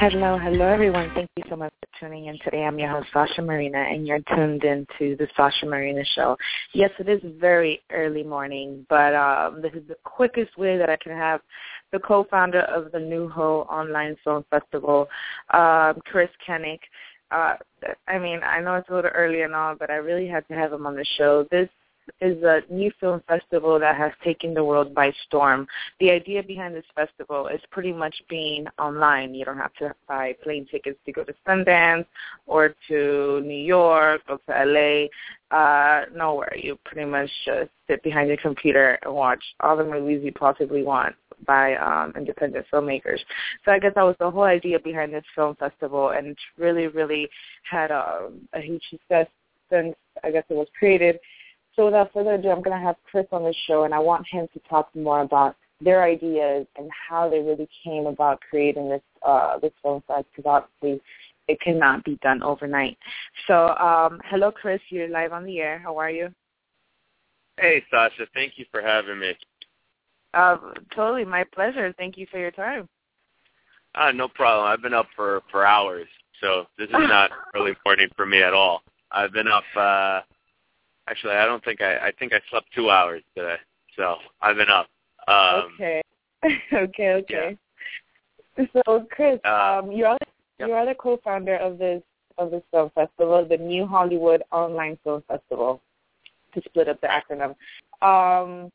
Hello, hello everyone. Thank you so much for tuning in today. I'm your host Sasha Marina and you're tuned into the Sasha Marina show. Yes, it is very early morning, but um, this is the quickest way that I can have the co-founder of the NuHo Online Film Festival, um, Chris Kanik. Uh, I mean, I know it's a little early and all, but I really had to have him on the show. This is a new film festival that has taken the world by storm. The idea behind this festival is pretty much being online. You don't have to buy plane tickets to go to Sundance or to New York or to LA. Uh, nowhere. You pretty much just sit behind your computer and watch all the movies you possibly want by um, independent filmmakers. So I guess that was the whole idea behind this film festival, and it's really, really had a, a huge success since I guess it was created so without further ado, I'm going to have Chris on the show, and I want him to talk more about their ideas and how they really came about creating this uh, this film fest, because obviously it cannot be done overnight. So, um, hello, Chris. You're live on the air. How are you? Hey, Sasha. Thank you for having me. Uh, totally, my pleasure. Thank you for your time. Uh, no problem. I've been up for for hours, so this is not early morning for me at all. I've been up. uh Actually, I don't think I. I think I slept two hours today, so I've been up. Um, okay. okay. Okay. Yeah. So, Chris, uh, um, you are the, you are the co-founder of this of this film festival, the New Hollywood Online Film Festival, to split up the acronym. Um,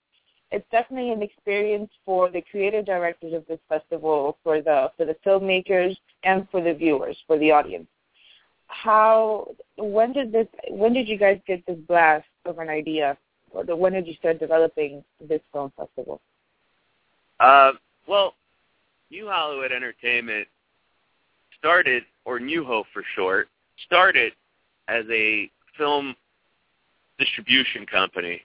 it's definitely an experience for the creative directors of this festival, for the for the filmmakers, and for the viewers, for the audience how when did this when did you guys get this blast of an idea? Or the, when did you start developing this film festival? Uh well new hollywood entertainment started or NuHo for short started as a film distribution company.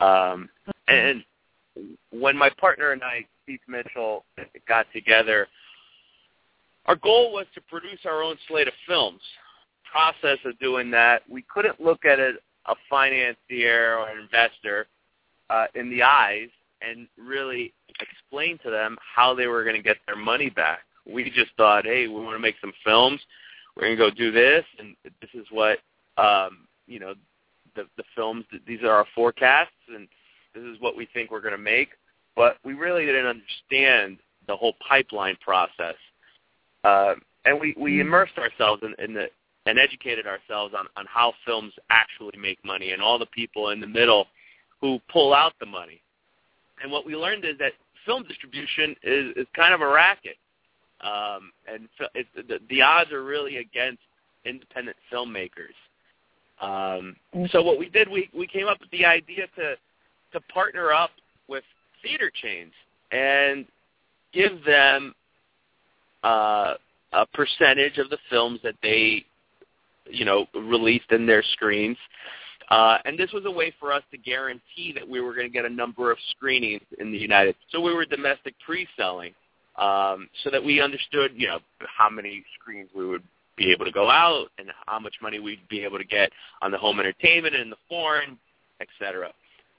Um and when my partner and i keith mitchell got together our goal was to produce our own slate of films process of doing that, we couldn't look at a, a financier or an investor uh, in the eyes and really explain to them how they were going to get their money back. We just thought, hey, we want to make some films. We're going to go do this, and this is what um, you know the the films. These are our forecasts, and this is what we think we're going to make. But we really didn't understand the whole pipeline process, uh, and we we mm-hmm. immersed ourselves in, in the and educated ourselves on, on how films actually make money and all the people in the middle who pull out the money. And what we learned is that film distribution is, is kind of a racket. Um, and it, the, the odds are really against independent filmmakers. Um, so what we did, we, we came up with the idea to, to partner up with theater chains and give them uh, a percentage of the films that they you know, released in their screens. Uh, and this was a way for us to guarantee that we were going to get a number of screenings in the United. So we were domestic pre-selling, um, so that we understood, you know, how many screens we would be able to go out and how much money we'd be able to get on the home entertainment and the foreign, et cetera.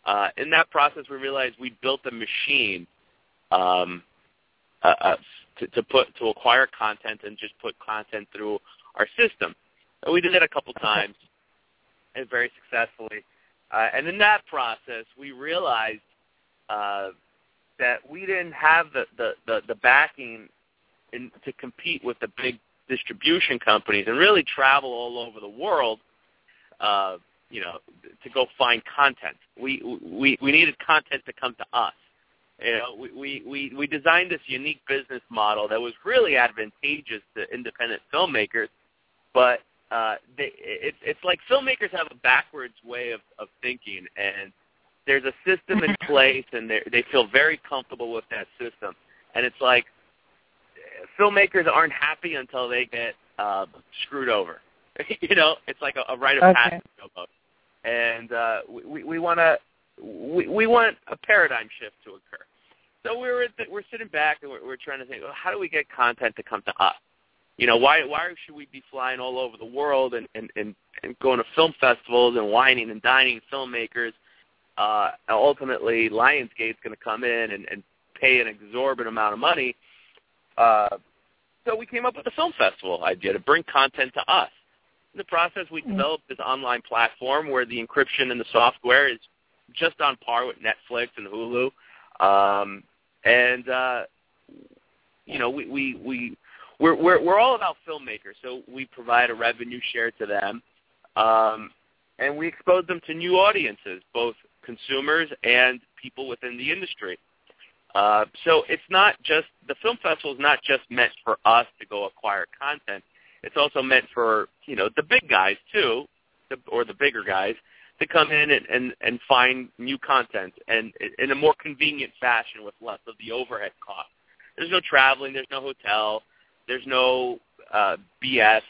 Uh, in that process, we realized we built a machine um, uh, uh, to, to put to acquire content and just put content through our system. We did it a couple times, and very successfully. Uh, and in that process, we realized uh, that we didn't have the the the, the backing in, to compete with the big distribution companies and really travel all over the world, uh, you know, to go find content. We we we needed content to come to us. You know, we we we, we designed this unique business model that was really advantageous to independent filmmakers, but uh, they, it, it's like filmmakers have a backwards way of, of thinking, and there's a system in place, and they they feel very comfortable with that system, and it's like filmmakers aren't happy until they get uh, screwed over. you know, it's like a, a rite of Okay. passage almost, and uh, we we want to we, we want a paradigm shift to occur. So we're at the, we're sitting back and we're, we're trying to think, well, how do we get content to come to us? You know, why why should we be flying all over the world and and and, and going to film festivals and whining and dining filmmakers? Uh, ultimately, Lionsgate's going to come in and, and pay an exorbitant amount of money. Uh, so we came up with a film festival idea to bring content to us. In the process, we developed this online platform where the encryption and the software is just on par with Netflix and Hulu. Um, and uh, you know, we we we we're, we're we're all about filmmakers, so we provide a revenue share to them, um, and we expose them to new audiences, both consumers and people within the industry. Uh, so it's not just the film festival is not just meant for us to go acquire content. It's also meant for you know the big guys too, the, or the bigger guys to come in and, and, and find new content and in a more convenient fashion with less of the overhead cost. There's no traveling. There's no hotel. There's no uh, BS.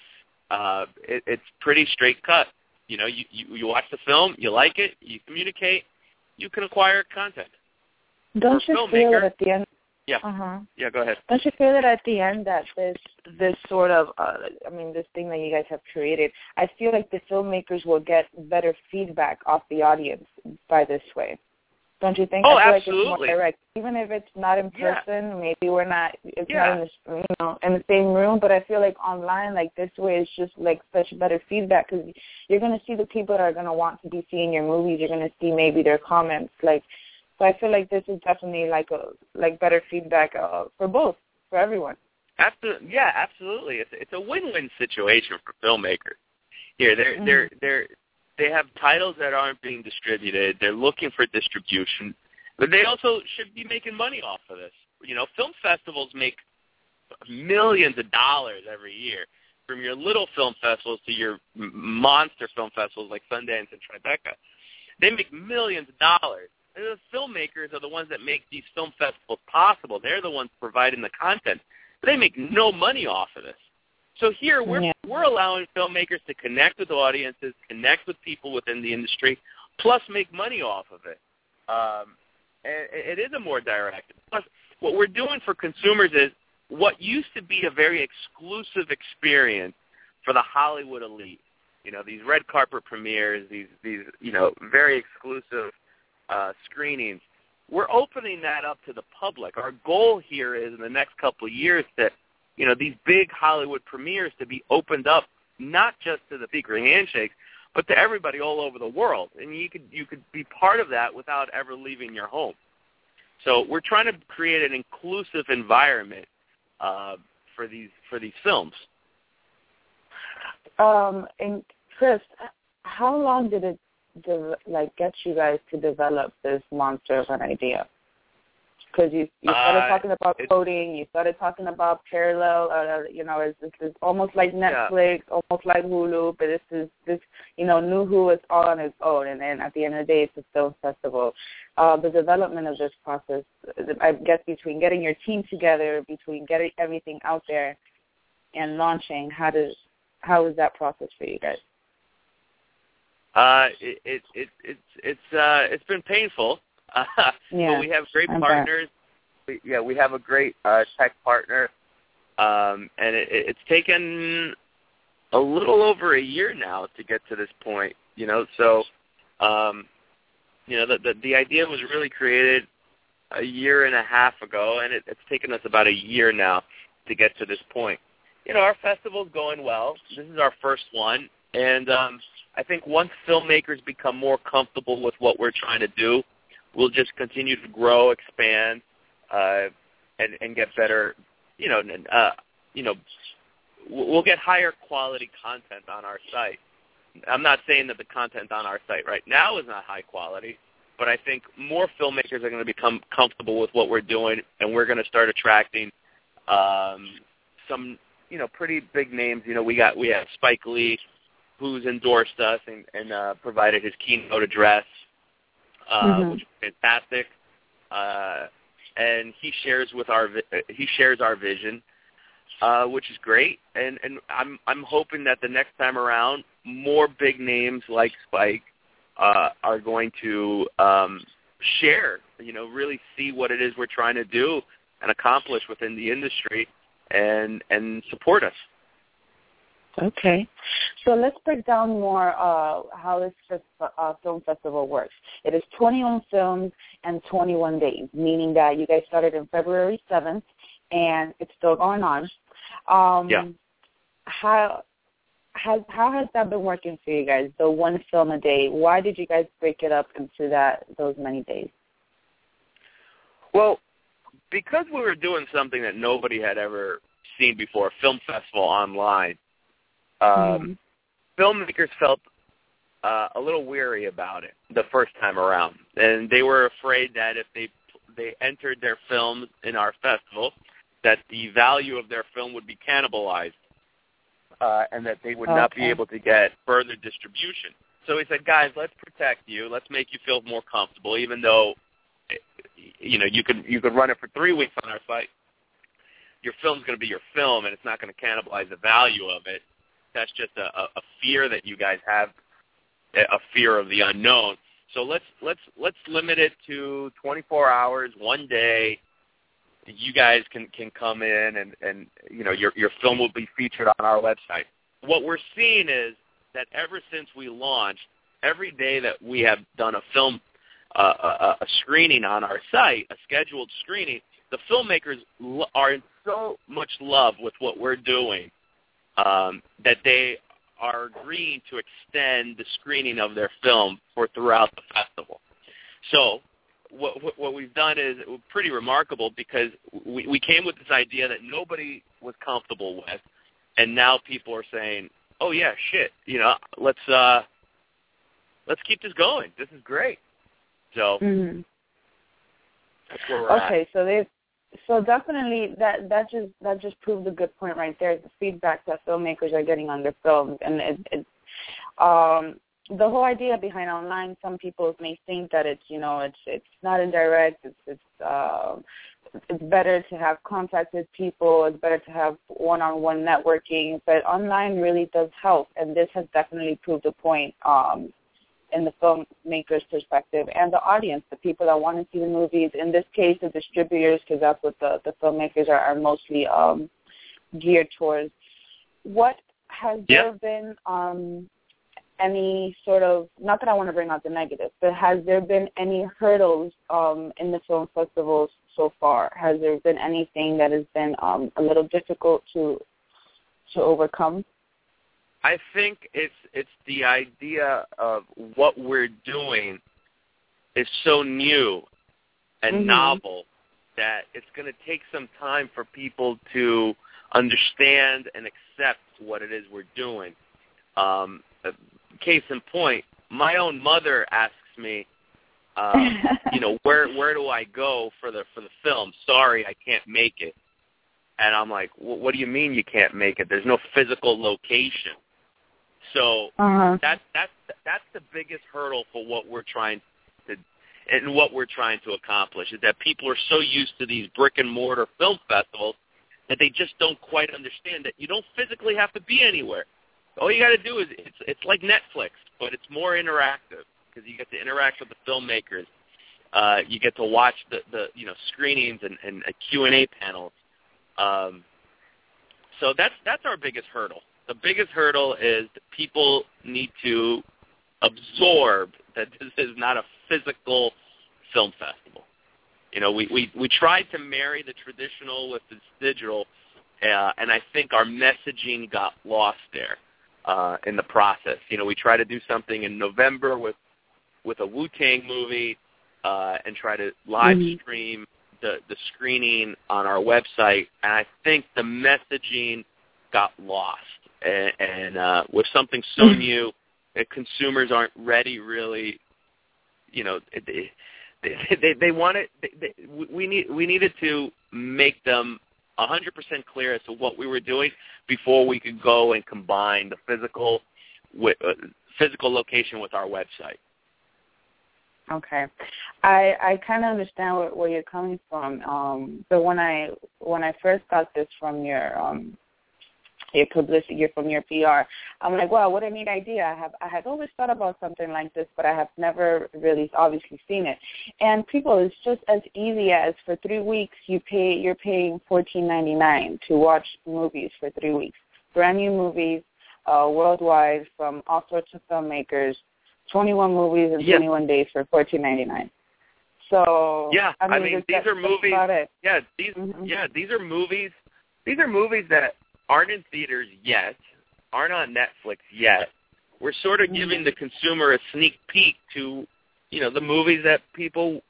Uh, it, it's pretty straight cut. You know, you, you you watch the film, you like it, you communicate, you can acquire content. Don't you a feel that at the end? Yeah. Uh huh. Yeah, go ahead. Don't you feel that at the end that this this sort of uh, I mean this thing that you guys have created, I feel like the filmmakers will get better feedback off the audience by this way. Don't you think? Oh, feel like it's absolutely. more direct. Even if it's not in Yeah. person, maybe we're not it's Yeah. not in the you know in the same room, but I feel like online like this way is just like such better feedback because you're gonna see the people that are gonna want to be seeing your movies. You're gonna see maybe their comments like. So I feel like this is definitely like a like better feedback uh, for both for everyone. Absolutely, yeah, absolutely. It's it's a win-win situation for filmmakers. Here, they're Mhm. they're they're they have titles that aren't being distributed. They're looking for distribution, but they also should be making money off of this. You know, film festivals make millions of dollars every year, from your little film festivals to your monster film festivals like Sundance and Tribeca. They make millions of dollars. And the filmmakers are the ones that make these film festivals possible. They're the ones providing the content. But they make no money off of this. So here we're Yeah. we're allowing filmmakers to connect with audiences, connect with people within the industry, plus make money off of it. Um, and it is a more direct. Plus, what we're doing for consumers is what used to be a very exclusive experience for the Hollywood elite. You know, these red carpet premieres, these these you know very exclusive uh, screenings. We're opening that up to the public. Our goal here is in the next couple of years that you know these big Hollywood premieres to be opened up not just to the secret handshakes, but to everybody all over the world. And you could you could be part of that without ever leaving your home. So we're trying to create an inclusive environment uh, for these for these films. Um, and Chris, how long did it de- like get you guys to develop this monster of an idea? Because you you started Uh, talking about coding, you started talking about parallel. Uh, you know, it's, it's, it's almost like Yeah. Netflix, almost like Hulu, but this is this you know, NuHo is all on its own, and then at the end of the day, it's a film festival. Uh, the development of this process, I guess, between getting your team together, between getting everything out there, and launching, how does how is that process for you guys? Uh, it, it, it it's it's uh, it's been painful. Uh, Yeah, but we have great partners. We, yeah, we have a great uh, tech partner, um, and it- it's taken a little over a year now to get to this point. You know, so um, you know the, the the idea was really created a year and a half ago, and it, it's taken us about a year now to get to this point. You know, our festival's going well. This is our first one, and um, I think once filmmakers become more comfortable with what we're trying to do, we'll just continue to grow, expand, uh, and and get better. You know, uh, you know, we'll get higher quality content on our site. I'm not saying that the content on our site right now is not high quality, but I think more filmmakers are going to become comfortable with what we're doing, and we're going to start attracting um, some, you know, pretty big names. You know, we got we have Spike Lee, who's endorsed us and, and uh, provided his keynote address, uh, mm-hmm. which is fantastic. Uh, and he shares with our he shares our vision, uh, which is great. And and I'm I'm hoping that the next time around, more big names like Spike uh, are going to um, share. You know, really see what it is we're trying to do and accomplish within the industry, and and support us. Okay. So let's break down more uh, how this uh, film festival works. It is 21 films and 21 days, meaning that you guys started in February 7th, and it's still going on. Um, yeah. How has how has that been working for you guys? The one film a day. Why did you guys break it up into that those many days? Well, because we were doing something that nobody had ever seen before, a film festival online um, mm-hmm. Filmmakers felt uh, a little weary about it the first time around, and they were afraid that if they they entered their films in our festival, that the value of their film would be cannibalized, uh, and that they would okay. not be able to get further distribution. So he said, guys, let's protect you. Let's make you feel more comfortable, even though you know you could you could run it for three weeks on our site. Your film's going to be your film, and it's not going to cannibalize the value of it that's just a, a fear that you guys have, a fear of the unknown. So let's let's let's limit it to 24 hours, one day. You guys can can come in and and you know your your film will be featured on our website. What we're seeing is that ever since we launched, every day that we have done a film uh, a, a screening on our site, a scheduled screening, the filmmakers are in so much love with what we're doing um, that they are agreeing to extend the screening of their film for throughout the festival. So what, what, what we've done is pretty remarkable because we, we came with this idea that nobody was comfortable with, and now people are saying, "Oh yeah, shit, you know, let's uh, let's keep this going. This is great." So mm-hmm. that's where we're okay, at. so they've so definitely that that just that just proved a good point right there. The feedback that filmmakers are getting on their films, and it, it um, the whole idea behind online. Some people may think that it's you know it's it's not indirect. It's it's uh, it's better to have contact with people. It's better to have one-on-one networking. But online really does help, and this has definitely proved a point. Um, in the filmmaker's perspective and the audience, the people that want to see the movies. In this case, the distributors, because that's what the, the filmmakers are, are mostly um, geared towards. What has yeah. there been um, any sort of, not that I want to bring out the negative, but has there been any hurdles um, in the film festivals so far? Has there been anything that has been um, a little difficult to to overcome? I think it's it's the idea of what we're doing is so new and mm-hmm. novel that it's going to take some time for people to understand and accept what it is we're doing. Um, case in point, my own mother asks me, um, you know, where where do I go for the for the film? Sorry, I can't make it. And I'm like, well, what do you mean you can't make it? There's no physical location. So uh-huh. that's that's that's the biggest hurdle for what we're trying to and what we're trying to accomplish is that people are so used to these brick and mortar film festivals that they just don't quite understand that you don't physically have to be anywhere. All you got to do is it's it's like Netflix, but it's more interactive because you get to interact with the filmmakers. Uh, you get to watch the, the you know screenings and, and Q and A panels. Um, so that's that's our biggest hurdle the biggest hurdle is people need to absorb that this is not a physical film festival. You know, we we we tried to marry the traditional with the digital, uh, and I think our messaging got lost there uh, in the process. You know, we tried to do something in November with with a Wu Tang movie, uh, and try to live mm-hmm. stream the the screening on our website. And I think the messaging got lost. And, and uh, with something so new, consumers aren't ready really. You know, they they they, they want it. They, they, we need we needed to make them 100% clear as to what we were doing before we could go and combine the physical with uh, physical location with our website. Okay, I I kind of understand where, where you're coming from. Um, but when I when I first got this from your um your publicity, you're from your PR, I'm like, wow, what a neat idea. I have I had always thought about something like this, but I have never really obviously seen it. And people, it's just as easy as for three weeks you pay you're paying fourteen ninety nine to watch movies for three weeks, brand new movies uh, worldwide from all sorts of filmmakers 21 movies in yeah. 21 days for 14.99. So yeah, I mean, I mean these are movies. Yeah, these mm-hmm. yeah these are movies. These are movies that aren't in theaters yet, aren't on Netflix yet. We're sort of giving the consumer a sneak peek to, you know, the movies that people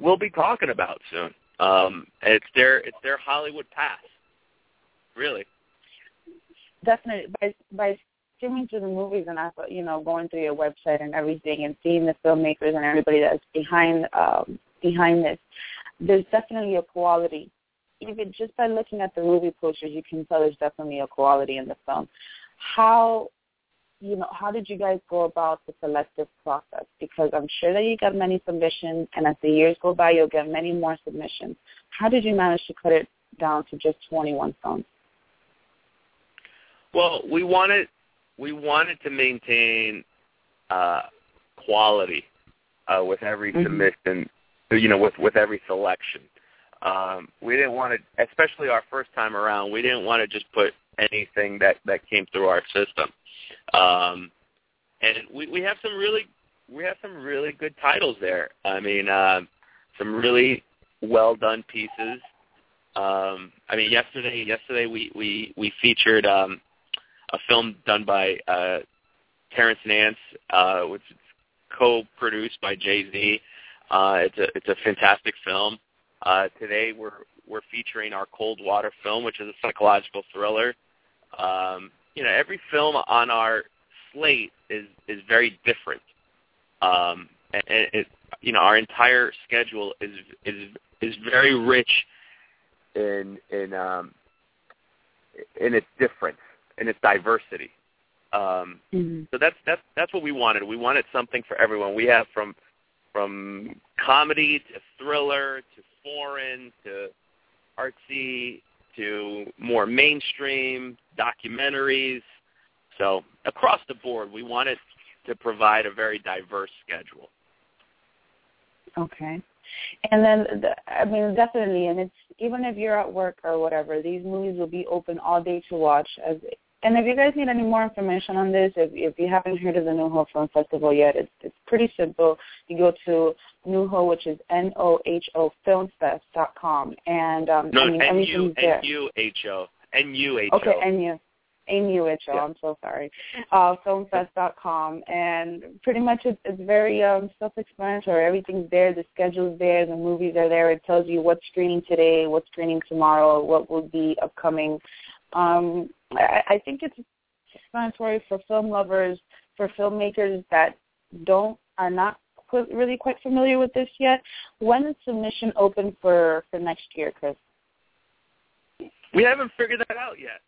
will be talking about soon. Um, it's their it's their Hollywood pass, really. Definitely by by skimming through the movies and I thought, you know, going through your website and everything and seeing the filmmakers and everybody that's behind um behind this, there's definitely a quality. Even just by looking at the movie posters you can tell there's definitely a quality in the film. How you know, how did you guys go about the selective process? Because I'm sure that you got many submissions, and as the years go by, you'll get many more submissions. How did you manage to cut it down to just 21 films? Well, we wanted we wanted to maintain uh, quality uh, with every mm-hmm. submission, you know, with with every selection. Um, we didn't want to, especially our first time around, we didn't want to just put anything that that came through our system. Um, and we we have some really we have some really good titles there. I mean, uh, some really well done pieces. Um, I mean, yesterday yesterday we we we featured um, a film done by uh, Terrence Nance, uh, which is co-produced by Jay Z. Uh, it's a it's a fantastic film. Uh, today we're we're featuring our Cold Water film, which is a psychological thriller. Um, you know, every film on our slate is is very different. Um, and it, you know, our entire schedule is is is very rich in in um, in its difference and its diversity. Um, mm-hmm. So that's that's that's what we wanted. We wanted something for everyone. We have from from comedy to thriller to foreign to artsy to more mainstream documentaries. So across the board, we wanted to provide a very diverse schedule. Okay. And then, the, I mean, definitely, and it's even if you're at work or whatever, these movies will be open all day to watch. As and if you guys need any more information on this, if if you haven't heard of the NUHO Film Festival yet, it's it's pretty simple. You go to NUHO, which is N O H O Filmfest dot com, and um, no, I mean, N-U, there. N U H O N U H O. Okay, N U. Yeah. I'm so sorry, uh, filmfest.com. And pretty much it's, it's very um, self-explanatory. Everything's there. The schedule's there. The movies are there. It tells you what's screening today, what's screening tomorrow, what will be upcoming. Um, I, I think it's explanatory for film lovers, for filmmakers that don't are not qu- really quite familiar with this yet. When is submission open for for next year, Chris? We haven't figured that out yet.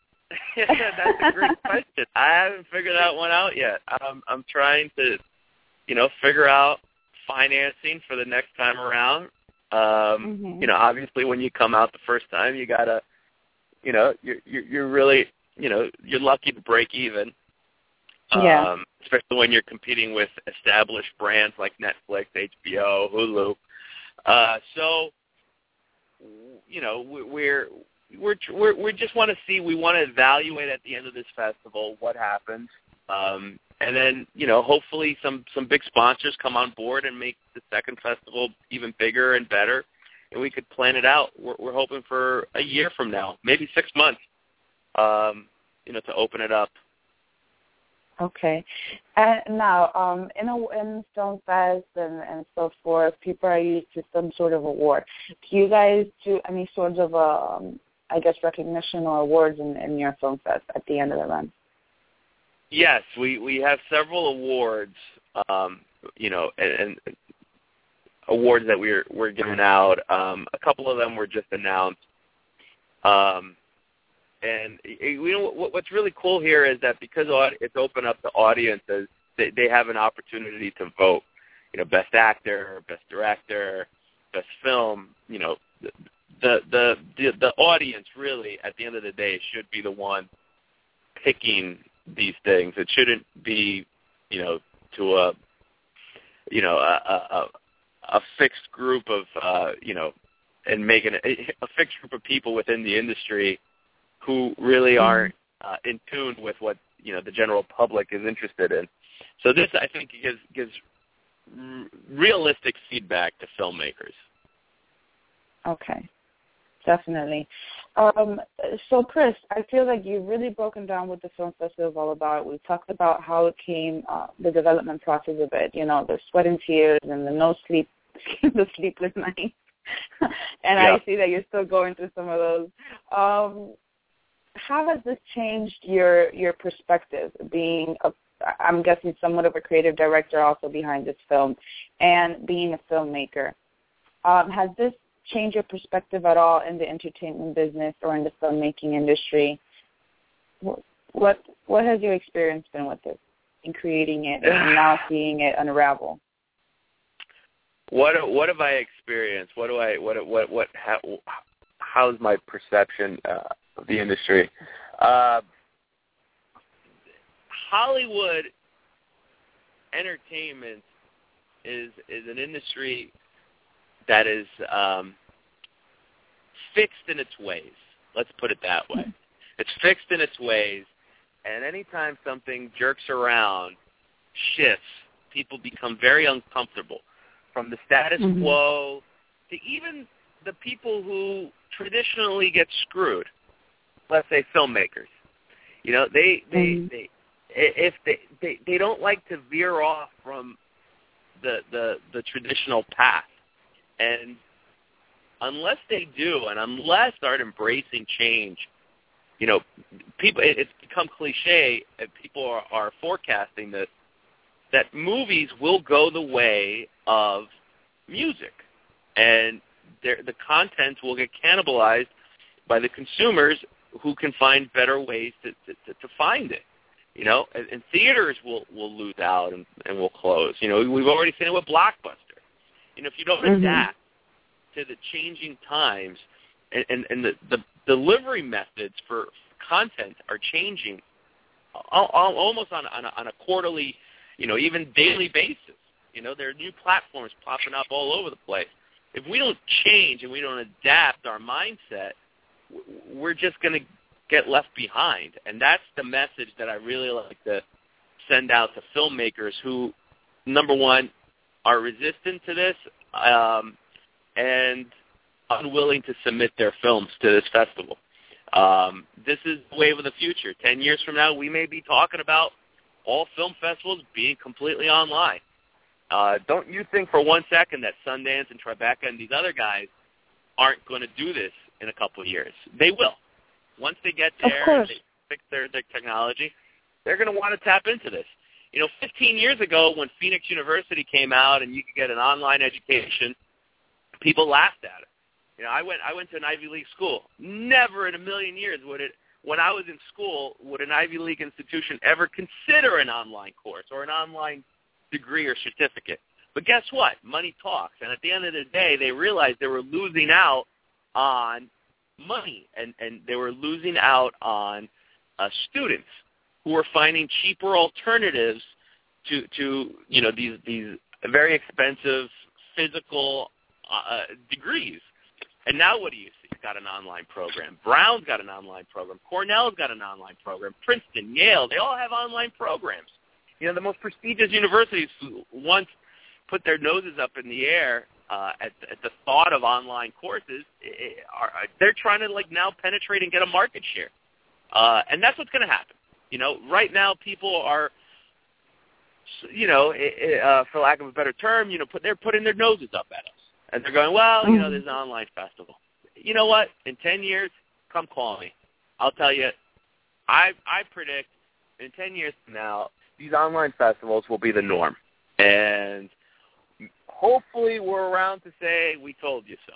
That's a great question. I haven't figured that one out yet. I'm I'm trying to, you know, figure out financing for the next time around. Um, mm-hmm. You know, obviously when you come out the first time, you gotta, you know, you're you're, really, you know, you're lucky to break even. Yeah. Um, especially when you're competing with established brands like Netflix, HBO, Hulu. Uh, so, you know, we're we're we're we just want to see we want to evaluate at the end of this festival what happens um and then you know hopefully some some big sponsors come on board and make the second festival even bigger and better and we could plan it out we're, we're hoping for a year from now maybe six months um you know to open it up Okay. And now, um, in a in Stone Fest and, and so forth, people are used to some sort of award. Do you guys do any sort of um, I guess, recognition or awards in, in your film fest at the end of the run. Yes, we we have several awards, um, you know, and, and awards that we're we're giving out. Um, a couple of them were just announced. Um, and you know what, what's really cool here is that because it's open up to audiences, they, they have an opportunity to vote. You know, best actor, best director, best film. You know, the the the the audience really at the end of the day should be the one picking these things. It shouldn't be, you know, to a you know a a, a fixed group of uh, you know and making a, a fixed group of people within the industry who really mm-hmm. aren't uh, in tune with what you know the general public is interested in. So this, I think, gives gives r- realistic feedback to filmmakers. Okay, definitely. Um, so, Chris, I feel like you've really broken down what the film festival is all about. We talked about how it came, uh, the development process of it. You know, the sweat and tears and the no sleep, the sleepless nights. and yeah. I see that you're still going through some of those. Um, how has this changed your your perspective being a I'm guessing somewhat of a creative director also behind this film and being a filmmaker. Um, has this changed your perspective at all in the entertainment business or in the filmmaking industry? What what has your experience been with it in creating it and now seeing it unravel? What what have I experienced? What do I what what what how, how's my perception uh, of the industry? Uh, Hollywood entertainment is is an industry that is um, fixed in its ways. Let's put it that way. It's fixed in its ways, and anytime something jerks around, shifts, people become very uncomfortable. From the status mm-hmm. quo to even the people who traditionally get screwed. Let's say filmmakers. You know, they they mm-hmm. they if they they they don't like to veer off from the the the traditional path and unless they do and unless start embracing change you know people it's become cliche people are, are forecasting this that movies will go the way of music and the content will get cannibalized by the consumers who can find better ways to, to, to find it. You know, and, and theaters will will lose out and, and will close. You know, we've already seen it with Blockbuster. You know, if you don't mm-hmm. adapt to the changing times and, and, and the, the delivery methods for content are changing almost on, on, a, on a quarterly, you know, even daily basis. You know, there are new platforms popping up all over the place. If we don't change and we don't adapt our mindset, we're just going to get left behind. And that's the message that I really like to send out to filmmakers who, number one, are resistant to this um, and unwilling to submit their films to this festival. Um, this is the wave of the future. Ten years from now, we may be talking about all film festivals being completely online. Uh, don't you think for one second that Sundance and Tribeca and these other guys aren't going to do this in a couple of years? They will. Once they get there and they fix their, their technology, they're going to want to tap into this. You know, 15 years ago when Phoenix University came out and you could get an online education, people laughed at it. You know, I went I went to an Ivy League school. Never in a million years would it when I was in school would an Ivy League institution ever consider an online course or an online degree or certificate. But guess what? Money talks. And at the end of the day, they realized they were losing out on money and, and they were losing out on uh, students who are finding cheaper alternatives to, to you know, these, these very expensive physical uh, degrees. And now what do you see? Got an online program. Brown's got an online program. Cornell's got an online program. Princeton, Yale, they all have online programs. You know, the most prestigious universities once put their noses up in the air uh, at, at the thought of online courses, are, they're trying to like now penetrate and get a market share, uh, and that's what's going to happen. You know, right now people are, you know, uh, for lack of a better term, you know, put they're putting their noses up at us, and they're going, well, you know, there's an online festival. You know what? In ten years, come call me. I'll tell you. I I predict in ten years from now, these online festivals will be the norm, and hopefully we're around to say we told you so.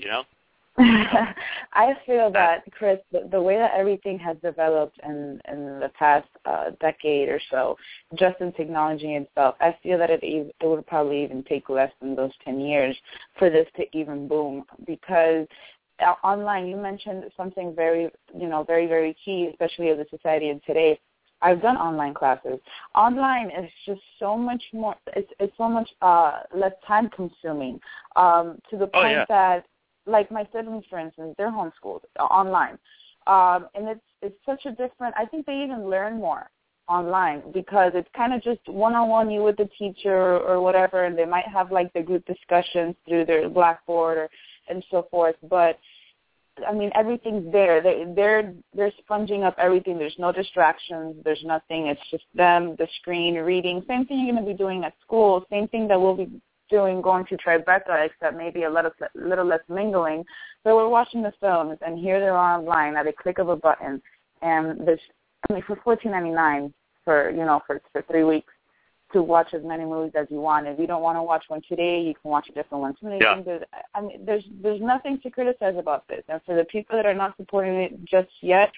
You know. I feel that, Chris, the, the way that everything has developed in in the past uh, decade or so, just in technology itself, I feel that it it would probably even take less than those ten years for this to even boom. Because uh, online, you mentioned something very, you know, very very key, especially as a society in today. I've done online classes. Online is just so much more. It's it's so much uh, less time consuming. Um, to the Oh, point yeah. that like my siblings, for instance, they're homeschooled uh, online, um, and it's it's such a different. I think they even learn more online because it's kind of just one on one you with the teacher or whatever, and they might have like the group discussions through their Blackboard or and so forth. But I mean, everything's there. They they're they're sponging up everything. There's no distractions. There's nothing. It's just them, the screen, reading. Same thing you're going to be doing at school. Same thing that we'll be doing going to Tribeca, except maybe a little little less mingling. So we're watching the films, and here they are online at a click of a button, and there's I mean for fourteen ninety nine for you know for for three weeks to watch as many movies as you want. If you don't want to watch one today, you can watch a different one. So Yeah. There's, I mean, there's there's nothing to criticize about this. And for the people that are not supporting it just yet,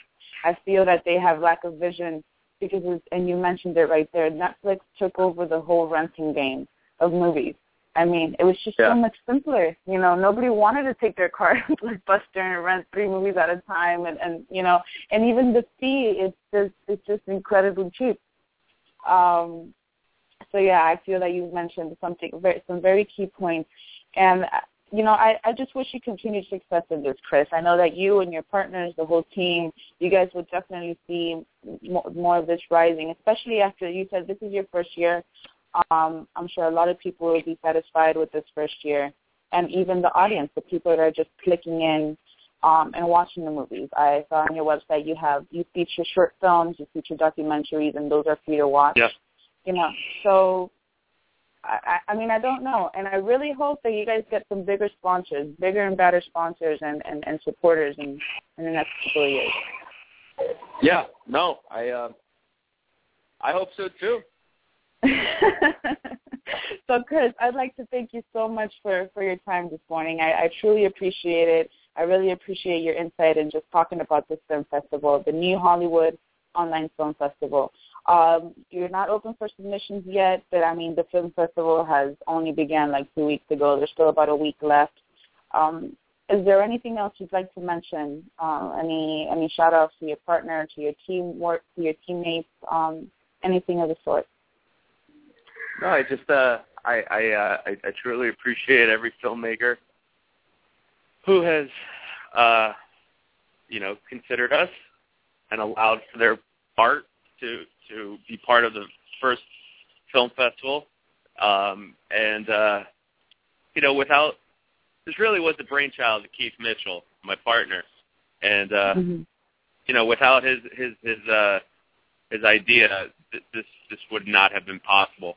I feel that they have lack of vision because, and you mentioned it right there. Netflix took over the whole renting game of movies. I mean, it was just Yeah. so much simpler. You know, nobody wanted to take their car to Blockbuster and rent three movies at a time, and and you know, and even the fee is just it's just incredibly cheap. Um, so yeah, I feel that you mentioned something very, some very key points, and uh, you know, I, I just wish you continued success in this, Chris. I know that you and your partners, the whole team, you guys would definitely see more, more of this rising, especially after you said this is your first year. Um, I'm sure a lot of people will be satisfied with this first year, and even the audience, the people that are just clicking in um, and watching the movies. I saw on your website you have you feature short films, you feature documentaries, and those are free to watch Yeah. you know. So, I, I I mean, I don't know, and I really hope that you guys get some bigger sponsors, bigger and better sponsors and and, and supporters in in the next couple of years. Yeah. No, I uh, I hope so too. so, Chris, I'd like to thank you so much for for your time this morning. I, I truly appreciate it. I really appreciate your insight and just talking about this film festival, the New Hollywood Online Film Festival. Um, you're not open for submissions yet, but I mean the film festival has only began like two weeks ago. There's still about a week left. Um, is there anything else you'd like to mention? Uh, any any shout outs to your partner, to your team work, to your teammates, um, anything of the sort? No, I just uh, I I, uh, I I truly appreciate every filmmaker who has uh, you know considered us and allowed for their art to to be part of the first film festival. Um, and uh, you know, without this really was the brainchild of Keith Mitchell, my partner, and uh, Mm-hmm. you know, without his his his uh, his idea, th- this this would not have been possible.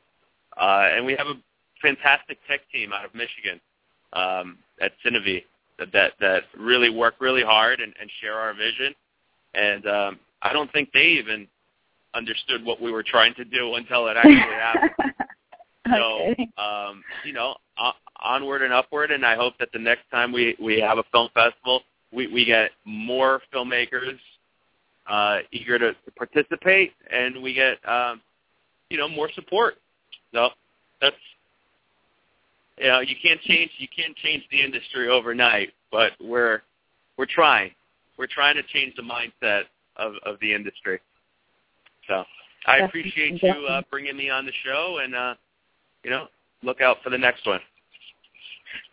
Uh, and we have a fantastic tech team out of Michigan um, at Cinevi that, that that really work really hard and, and share our vision. And um, I don't think they even understood what we were trying to do until it actually happened. So, um, you know, uh, onward and upward. And I hope that the next time we we have a film festival, we we get more filmmakers uh, eager to, to participate, and we get um, you know more support. So that's you know you can't change you can't change the industry overnight, but we're we're trying. We're trying to change the mindset of of the industry. So I appreciate you uh, bringing me on the show, and uh, you know look out for the next one.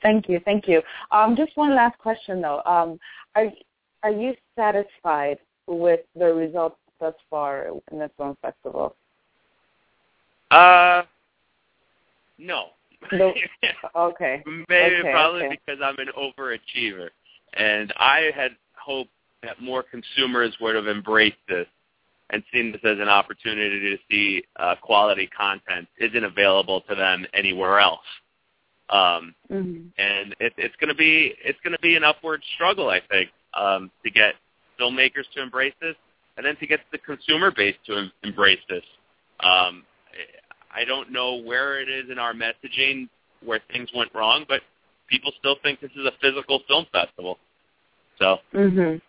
Thank you, thank you. Um, just one last question though. Um, are are you satisfied with the results thus far in this film festival? Uh, no. No. Okay. Maybe Okay, probably okay. because I'm an overachiever, and I had hoped that more consumers would have embraced this and seen this as an opportunity to see uh, quality content isn't available to them anywhere else. Um, Mm-hmm. and it, it's going to be it's going to be an upward struggle, I think. um, to get filmmakers to embrace this, and then to get the consumer base to em- embrace this. Um, I don't know where it is in our messaging where things went wrong, but people still think this is a physical film festival. So. Mhm.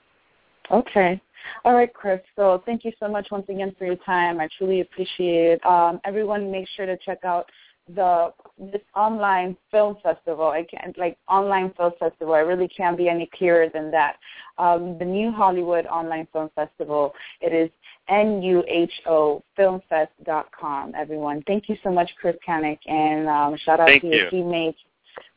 Okay. All right, Chris. So thank you so much once again for your time. I truly appreciate it. Um, everyone, make sure to check out the this online film festival. I can't like online film festival. I really can't be any clearer than that. Um, the New Hollywood Online Film Festival. It is nuhofilmfest.com. Everyone, thank you so much, Chris Kanik, and um, shout out Thank to your you. teammates.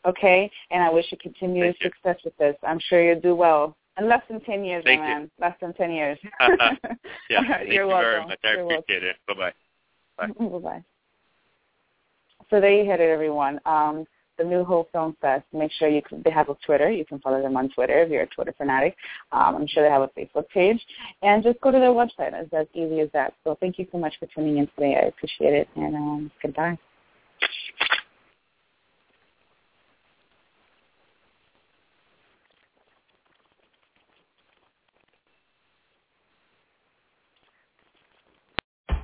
Okay, and I wish you continued Thank you. success with this. I'm sure you'll do well. In less than ten years, Thank my you. man. Less than ten years. Yeah, thank you're you welcome. very much. I You're welcome. appreciate it. Bye-bye. Bye. Bye bye. So there you had it, everyone. Um, the NuHo Film Fest. Make sure you can, they have a Twitter. You can follow them on Twitter if you're a Twitter fanatic. Um, I'm sure they have a Facebook page, and just go to their website. It's as easy as that. So thank you so much for tuning in today. I appreciate it, and um, goodbye.